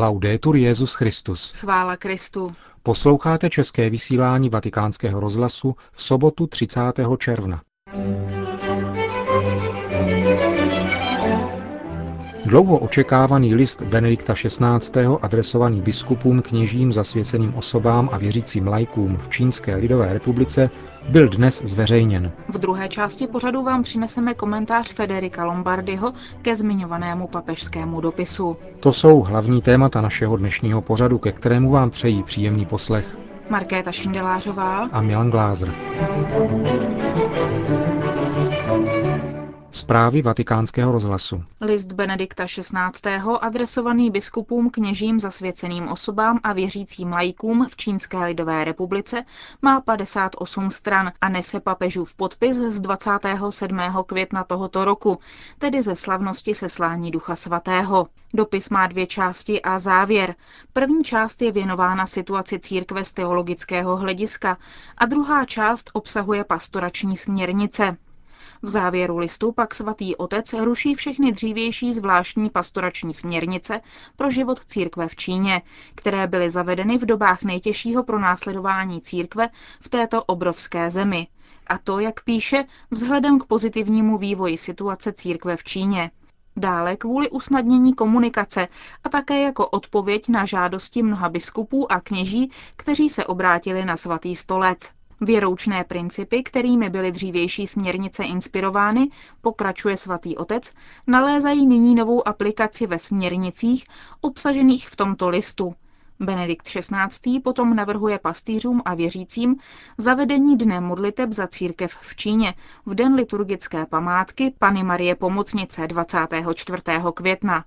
Laudetur Jezus Christus. Chvála Kristu. Posloucháte české vysílání Vatikánského rozhlasu v sobotu 30. června. Dlouho očekávaný list Benedikta XVI. adresovaný biskupům, kněžím, zasvěceným osobám a věřícím lajkům v Čínské lidové republice byl dnes zveřejněn. V druhé části pořadu vám přineseme komentář Federika Lombardiho ke zmiňovanému papežskému dopisu. To jsou hlavní témata našeho dnešního pořadu, ke kterému vám přejí příjemný poslech. Markéta Šindelářová a Milan Glázer. Zprávy vatikánského rozhlasu. List Benedikta XVI. adresovaný biskupům, kněžím, zasvěceným osobám a věřícím lajkům v Čínské lidové republice má 58 stran a nese papežův podpis z 27. května tohoto roku, tedy ze slavnosti seslání Ducha Svatého. Dopis má dvě části a závěr. První část je věnována situaci církve z teologického hlediska a druhá část obsahuje pastorační směrnice. V závěru listu pak svatý otec ruší všechny dřívější zvláštní pastorační směrnice pro život církve v Číně, které byly zavedeny v dobách nejtěžšího pronásledování církve v této obrovské zemi. A to, jak píše, vzhledem k pozitivnímu vývoji situace církve v Číně. Dále kvůli usnadnění komunikace a také jako odpověď na žádosti mnoha biskupů a kněží, kteří se obrátili na svatý stolec. Věroučné principy, kterými byly dřívější směrnice inspirovány, pokračuje svatý otec, nalézají nyní novou aplikaci ve směrnicích obsažených v tomto listu. Benedikt XVI. potom navrhuje pastýřům a věřícím zavedení dne modliteb za církev v Číně v den liturgické památky Pany Marie Pomocnice 24. května.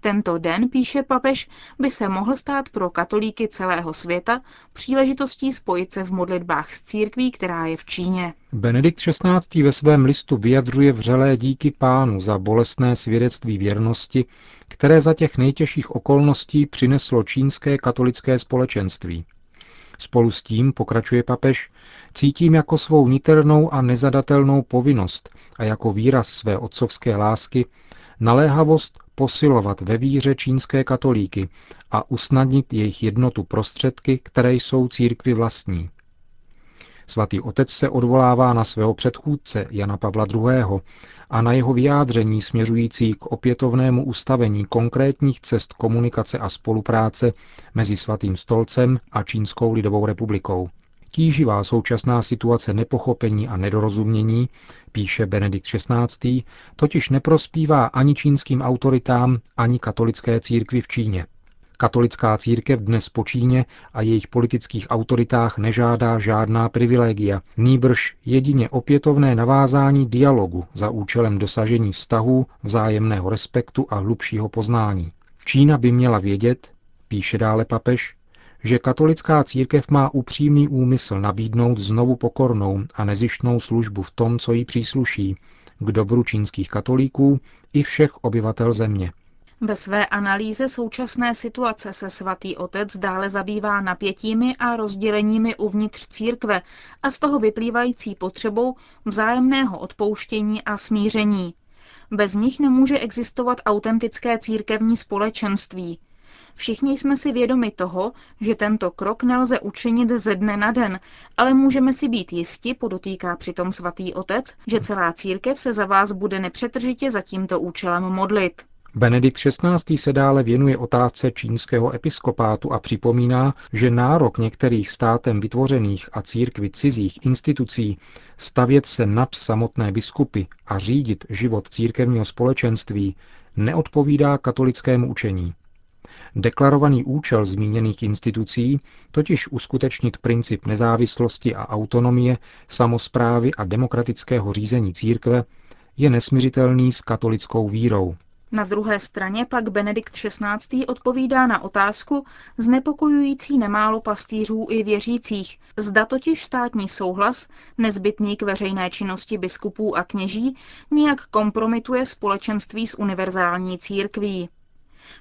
Tento den, píše papež, by se mohl stát pro katolíky celého světa příležitostí spojit se v modlitbách s církví, která je v Číně. Benedikt XVI. ve svém listu vyjadřuje vřelé díky pánu za bolestné svědectví věrnosti, které za těch nejtěžších okolností přineslo čínské katolické společenství. Spolu s tím, pokračuje papež, cítím jako svou niternou a nezadatelnou povinnost a jako výraz své otcovské lásky naléhavost posilovat ve víře čínské katolíky a usnadnit jejich jednotu prostředky, které jsou církvi vlastní. Svatý otec se odvolává na svého předchůdce Jana Pavla II. a na jeho vyjádření směřující k opětovnému ustavení konkrétních cest komunikace a spolupráce mezi Svatým stolcem a Čínskou lidovou republikou. Tíživá současná situace nepochopení a nedorozumění, píše Benedikt XVI., totiž neprospívá ani čínským autoritám, ani katolické církvi v Číně. Katolická církev dnes po Číně a jejich politických autoritách nežádá žádná privilegia, nýbrž jedině opětovné navázání dialogu za účelem dosažení vztahů, vzájemného respektu a hlubšího poznání. Čína by měla vědět, píše dále papež, že katolická církev má upřímný úmysl nabídnout znovu pokornou a nezištnou službu v tom, co jí přísluší, k dobru čínských katolíků i všech obyvatel země. Ve své analýze současné situace se svatý otec dále zabývá napětími a rozděleními uvnitř církve a z toho vyplývající potřebou vzájemného odpouštění a smíření. Bez nich nemůže existovat autentické církevní společenství, Všichni jsme si vědomi toho, že tento krok nelze učinit ze dne na den, ale můžeme si být jisti, podotýká přitom svatý otec, že celá církev se za vás bude nepřetržitě za tímto účelem modlit. Benedikt XVI. se dále věnuje otázce čínského episkopátu a připomíná, že nárok některých státem vytvořených a církvi cizích institucí stavět se nad samotné biskupy a řídit život církevního společenství neodpovídá katolickému učení. Deklarovaný účel zmíněných institucí, totiž uskutečnit princip nezávislosti a autonomie, samozprávy a demokratického řízení církve, je nesmiřitelný s katolickou vírou. Na druhé straně pak Benedikt XVI. odpovídá na otázku znepokojující nemálo pastýřů i věřících, zda totiž státní souhlas, nezbytný k veřejné činnosti biskupů a kněží, nijak kompromituje společenství s univerzální církví.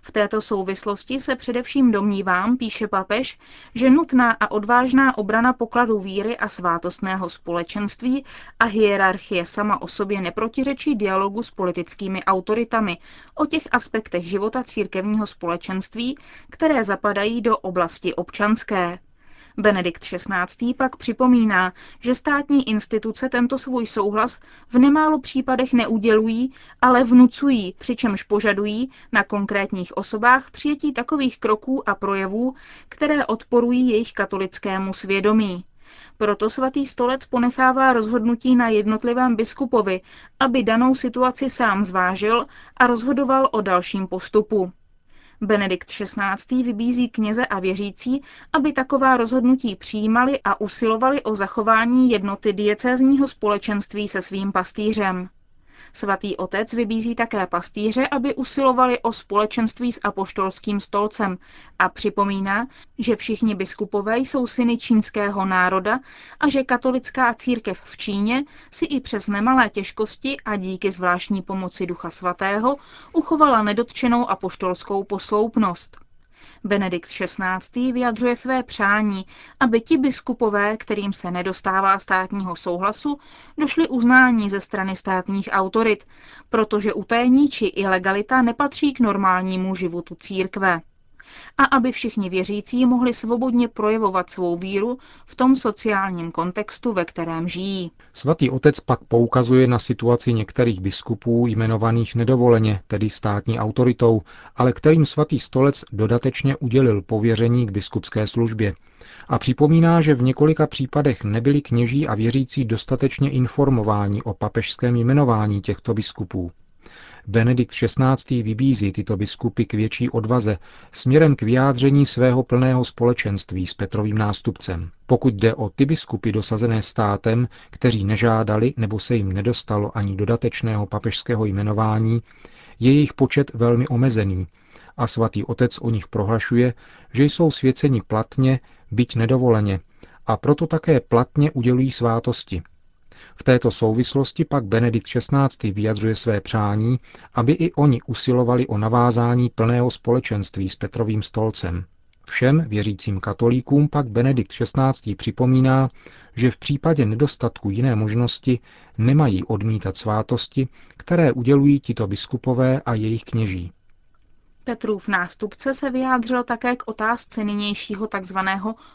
V této souvislosti se především domnívám, píše papež, že nutná a odvážná obrana pokladu víry a svátostného společenství a hierarchie sama o sobě neprotiřečí dialogu s politickými autoritami o těch aspektech života církevního společenství, které zapadají do oblasti občanské. Benedikt XVI. pak připomíná, že státní instituce tento svůj souhlas v nemálo případech neudělují, ale vnucují, přičemž požadují na konkrétních osobách přijetí takových kroků a projevů, které odporují jejich katolickému svědomí. Proto svatý stolec ponechává rozhodnutí na jednotlivém biskupovi, aby danou situaci sám zvážil a rozhodoval o dalším postupu. Benedikt XVI. vybízí kněze a věřící, aby taková rozhodnutí přijímali a usilovali o zachování jednoty diecézního společenství se svým pastýřem. Svatý otec vybízí také pastýře, aby usilovali o společenství s apoštolským stolcem a připomíná, že všichni biskupové jsou syny čínského národa a že katolická církev v Číně si i přes nemalé těžkosti a díky zvláštní pomoci Ducha Svatého uchovala nedotčenou apoštolskou posloupnost. Benedikt XVI. vyjadřuje své přání, aby ti biskupové, kterým se nedostává státního souhlasu, došli uznání ze strany státních autorit, protože utajení či ilegalita nepatří k normálnímu životu církve a aby všichni věřící mohli svobodně projevovat svou víru v tom sociálním kontextu, ve kterém žijí. Svatý otec pak poukazuje na situaci některých biskupů jmenovaných nedovoleně, tedy státní autoritou, ale kterým svatý stolec dodatečně udělil pověření k biskupské službě. A připomíná, že v několika případech nebyli kněží a věřící dostatečně informováni o papežském jmenování těchto biskupů. Benedikt XVI. vybízí tyto biskupy k větší odvaze směrem k vyjádření svého plného společenství s Petrovým nástupcem. Pokud jde o ty biskupy dosazené státem, kteří nežádali nebo se jim nedostalo ani dodatečného papežského jmenování, je jejich počet velmi omezený a svatý otec o nich prohlašuje, že jsou svěceni platně, byť nedovoleně, a proto také platně udělují svátosti – v této souvislosti pak Benedikt XVI. vyjadřuje své přání, aby i oni usilovali o navázání plného společenství s Petrovým stolcem. Všem věřícím katolíkům pak Benedikt XVI. připomíná, že v případě nedostatku jiné možnosti nemají odmítat svátosti, které udělují tito biskupové a jejich kněží. Petrův nástupce se vyjádřil také k otázce nynějšího tzv.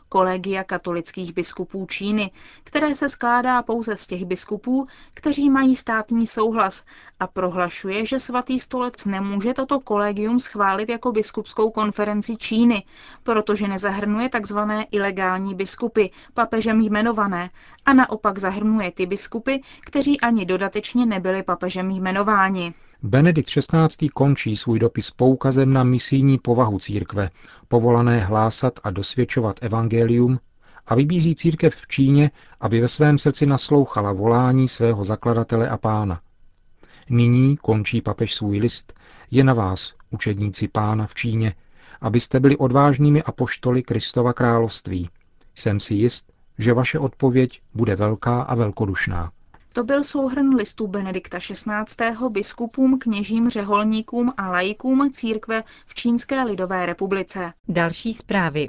kolegia katolických biskupů Číny, které se skládá pouze z těch biskupů, kteří mají státní souhlas a prohlašuje, že svatý stolec nemůže toto kolegium schválit jako biskupskou konferenci Číny, protože nezahrnuje tzv. ilegální biskupy, papežem jmenované, a naopak zahrnuje ty biskupy, kteří ani dodatečně nebyli papežem jmenováni. Benedikt XVI. končí svůj dopis poukazem na misijní povahu církve, povolané hlásat a dosvědčovat evangelium a vybízí církev v Číně, aby ve svém srdci naslouchala volání svého zakladatele a pána. Nyní, končí papež svůj list, je na vás, učedníci pána v Číně, abyste byli odvážnými apoštoly Kristova království. Jsem si jist, že vaše odpověď bude velká a velkodušná. To byl souhrn listů Benedikta XVI. biskupům, kněžím, řeholníkům a laikům církve v Čínské lidové republice. Další zprávy.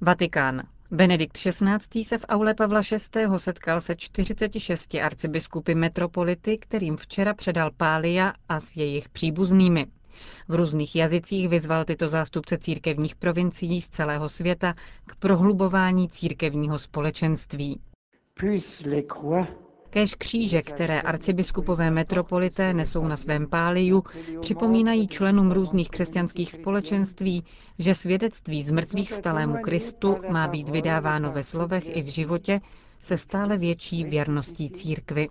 Vatikán. Benedikt XVI. se v aule Pavla VI. setkal se 46 arcibiskupy metropolity, kterým včera předal Pália a s jejich příbuznými. V různých jazycích vyzval tyto zástupce církevních provincií z celého světa k prohlubování církevního společenství. Kéž kříže, které arcibiskupové metropolité nesou na svém páliu, připomínají členům různých křesťanských společenství, že svědectví z mrtvých stalému Kristu má být vydáváno ve slovech i v životě se stále větší věrností církvy.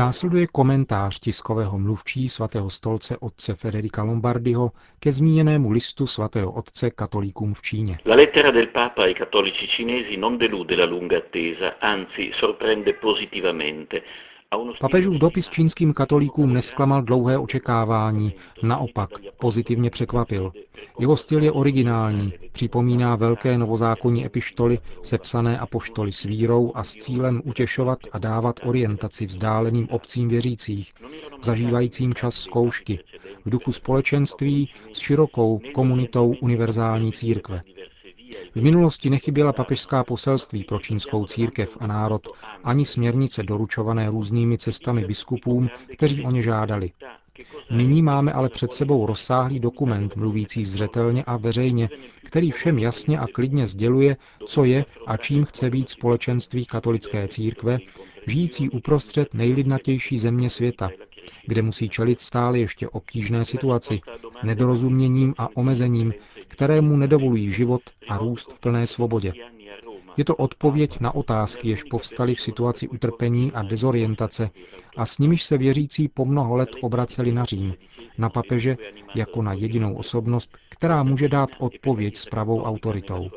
Následuje komentář tiskového mluvčí svatého stolce otce Federica Lombardiho ke zmíněnému listu svatého otce katolíkům v Číně. La lettera del Papa ai cattolici cinesi non delude la lunga attesa, anzi sorprende positivamente, Papežův dopis čínským katolíkům nesklamal dlouhé očekávání, naopak pozitivně překvapil. Jeho styl je originální, připomíná velké novozákonní epištoly sepsané apoštoly s vírou a s cílem utěšovat a dávat orientaci vzdáleným obcím věřících, zažívajícím čas zkoušky, v duchu společenství s širokou komunitou univerzální církve. V minulosti nechyběla papežská poselství pro čínskou církev a národ, ani směrnice doručované různými cestami biskupům, kteří o ně žádali. Nyní máme ale před sebou rozsáhlý dokument, mluvící zřetelně a veřejně, který všem jasně a klidně sděluje, co je a čím chce být společenství katolické církve, žijící uprostřed nejlidnatější země světa, kde musí čelit stále ještě obtížné situaci, nedorozuměním a omezením, které mu nedovolují život a růst v plné svobodě. Je to odpověď na otázky, jež povstaly v situaci utrpení a dezorientace a s nimiž se věřící po mnoho let obraceli na Řím, na papeže jako na jedinou osobnost, která může dát odpověď s pravou autoritou.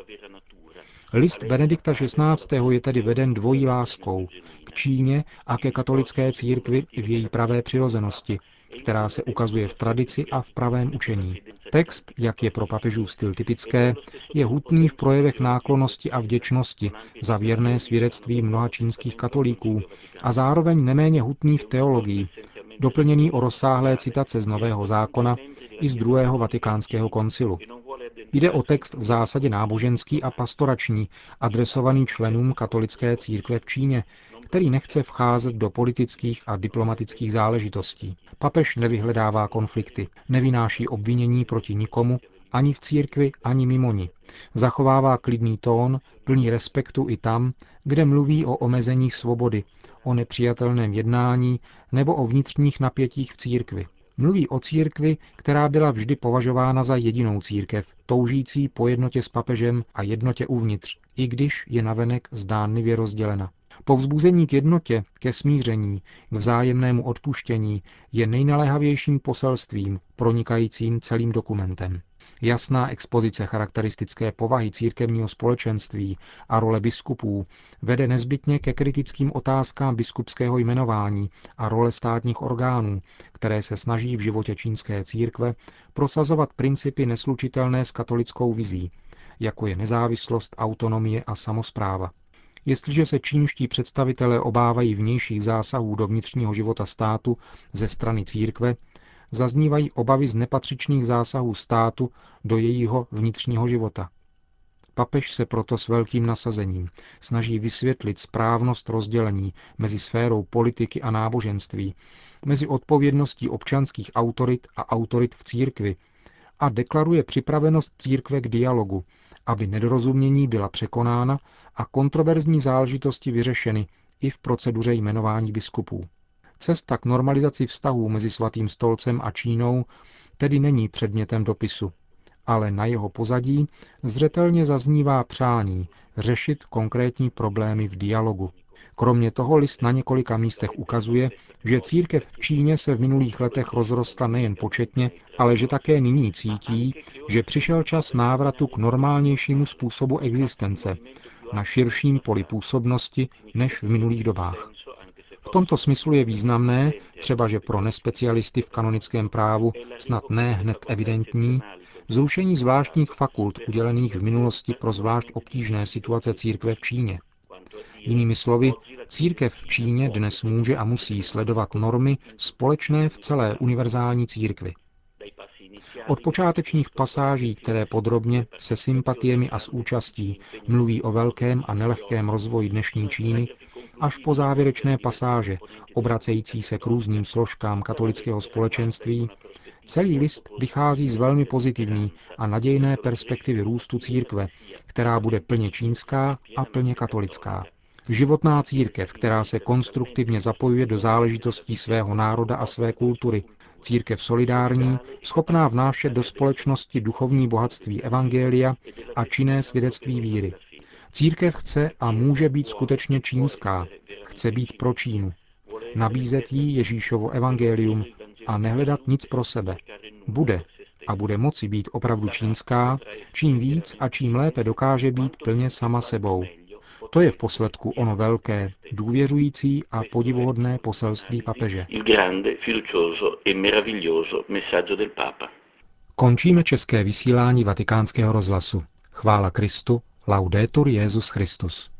List Benedikta XVI. je tedy veden dvojí láskou k Číně a ke katolické církvi v její pravé přirozenosti, která se ukazuje v tradici a v pravém učení. Text, jak je pro papežův styl typické, je hutný v projevech náklonosti a vděčnosti za věrné svědectví mnoha čínských katolíků a zároveň neméně hutný v teologii, doplněný o rozsáhlé citace z Nového zákona i z druhého vatikánského koncilu. Jde o text v zásadě náboženský a pastorační, adresovaný členům katolické církve v Číně, který nechce vcházet do politických a diplomatických záležitostí. Papež nevyhledává konflikty, nevynáší obvinění proti nikomu, ani v církvi, ani mimo ní. Zachovává klidný tón, plný respektu i tam, kde mluví o omezeních svobody, o nepřijatelném jednání nebo o vnitřních napětích v církvi. Mluví o církvi, která byla vždy považována za jedinou církev, toužící po jednotě s papežem a jednotě uvnitř, i když je navenek zdánlivě rozdělena. Povzbuzení k jednotě, ke smíření, k vzájemnému odpuštění je nejnaléhavějším poselstvím pronikajícím celým dokumentem. Jasná expozice charakteristické povahy církevního společenství a role biskupů vede nezbytně ke kritickým otázkám biskupského jmenování a role státních orgánů, které se snaží v životě čínské církve prosazovat principy neslučitelné s katolickou vizí, jako je nezávislost, autonomie a samozpráva. Jestliže se čínští představitelé obávají vnějších zásahů do vnitřního života státu ze strany církve, zaznívají obavy z nepatřičných zásahů státu do jejího vnitřního života. Papež se proto s velkým nasazením snaží vysvětlit správnost rozdělení mezi sférou politiky a náboženství, mezi odpovědností občanských autorit a autorit v církvi a deklaruje připravenost církve k dialogu, aby nedorozumění byla překonána a kontroverzní záležitosti vyřešeny i v proceduře jmenování biskupů. Cesta k normalizaci vztahů mezi Svatým stolcem a Čínou tedy není předmětem dopisu, ale na jeho pozadí zřetelně zaznívá přání řešit konkrétní problémy v dialogu. Kromě toho list na několika místech ukazuje, že církev v Číně se v minulých letech rozrostla nejen početně, ale že také nyní cítí, že přišel čas návratu k normálnějšímu způsobu existence, na širším poli působnosti než v minulých dobách. V tomto smyslu je významné, třeba že pro nespecialisty v kanonickém právu snad ne hned evidentní, zrušení zvláštních fakult udělených v minulosti pro zvlášť obtížné situace církve v Číně. Jinými slovy, církev v Číně dnes může a musí sledovat normy společné v celé univerzální církvi. Od počátečních pasáží, které podrobně, se sympatiemi a s účastí mluví o velkém a nelehkém rozvoji dnešní Číny, až po závěrečné pasáže, obracející se k různým složkám katolického společenství, celý list vychází z velmi pozitivní a nadějné perspektivy růstu církve, která bude plně čínská a plně katolická. Životná církev, která se konstruktivně zapojuje do záležitostí svého národa a své kultury, Církev solidární, schopná vnášet do společnosti duchovní bohatství evangelia a činné svědectví víry. Církev chce a může být skutečně čínská, chce být pro Čínu, nabízet jí Ježíšovo evangelium a nehledat nic pro sebe. Bude a bude moci být opravdu čínská, čím víc a čím lépe dokáže být plně sama sebou. To je v posledku ono velké, důvěřující a podivuhodné poselství papeže. Končíme české vysílání vatikánského rozhlasu. Chvála Kristu, laudetur Jezus Christus.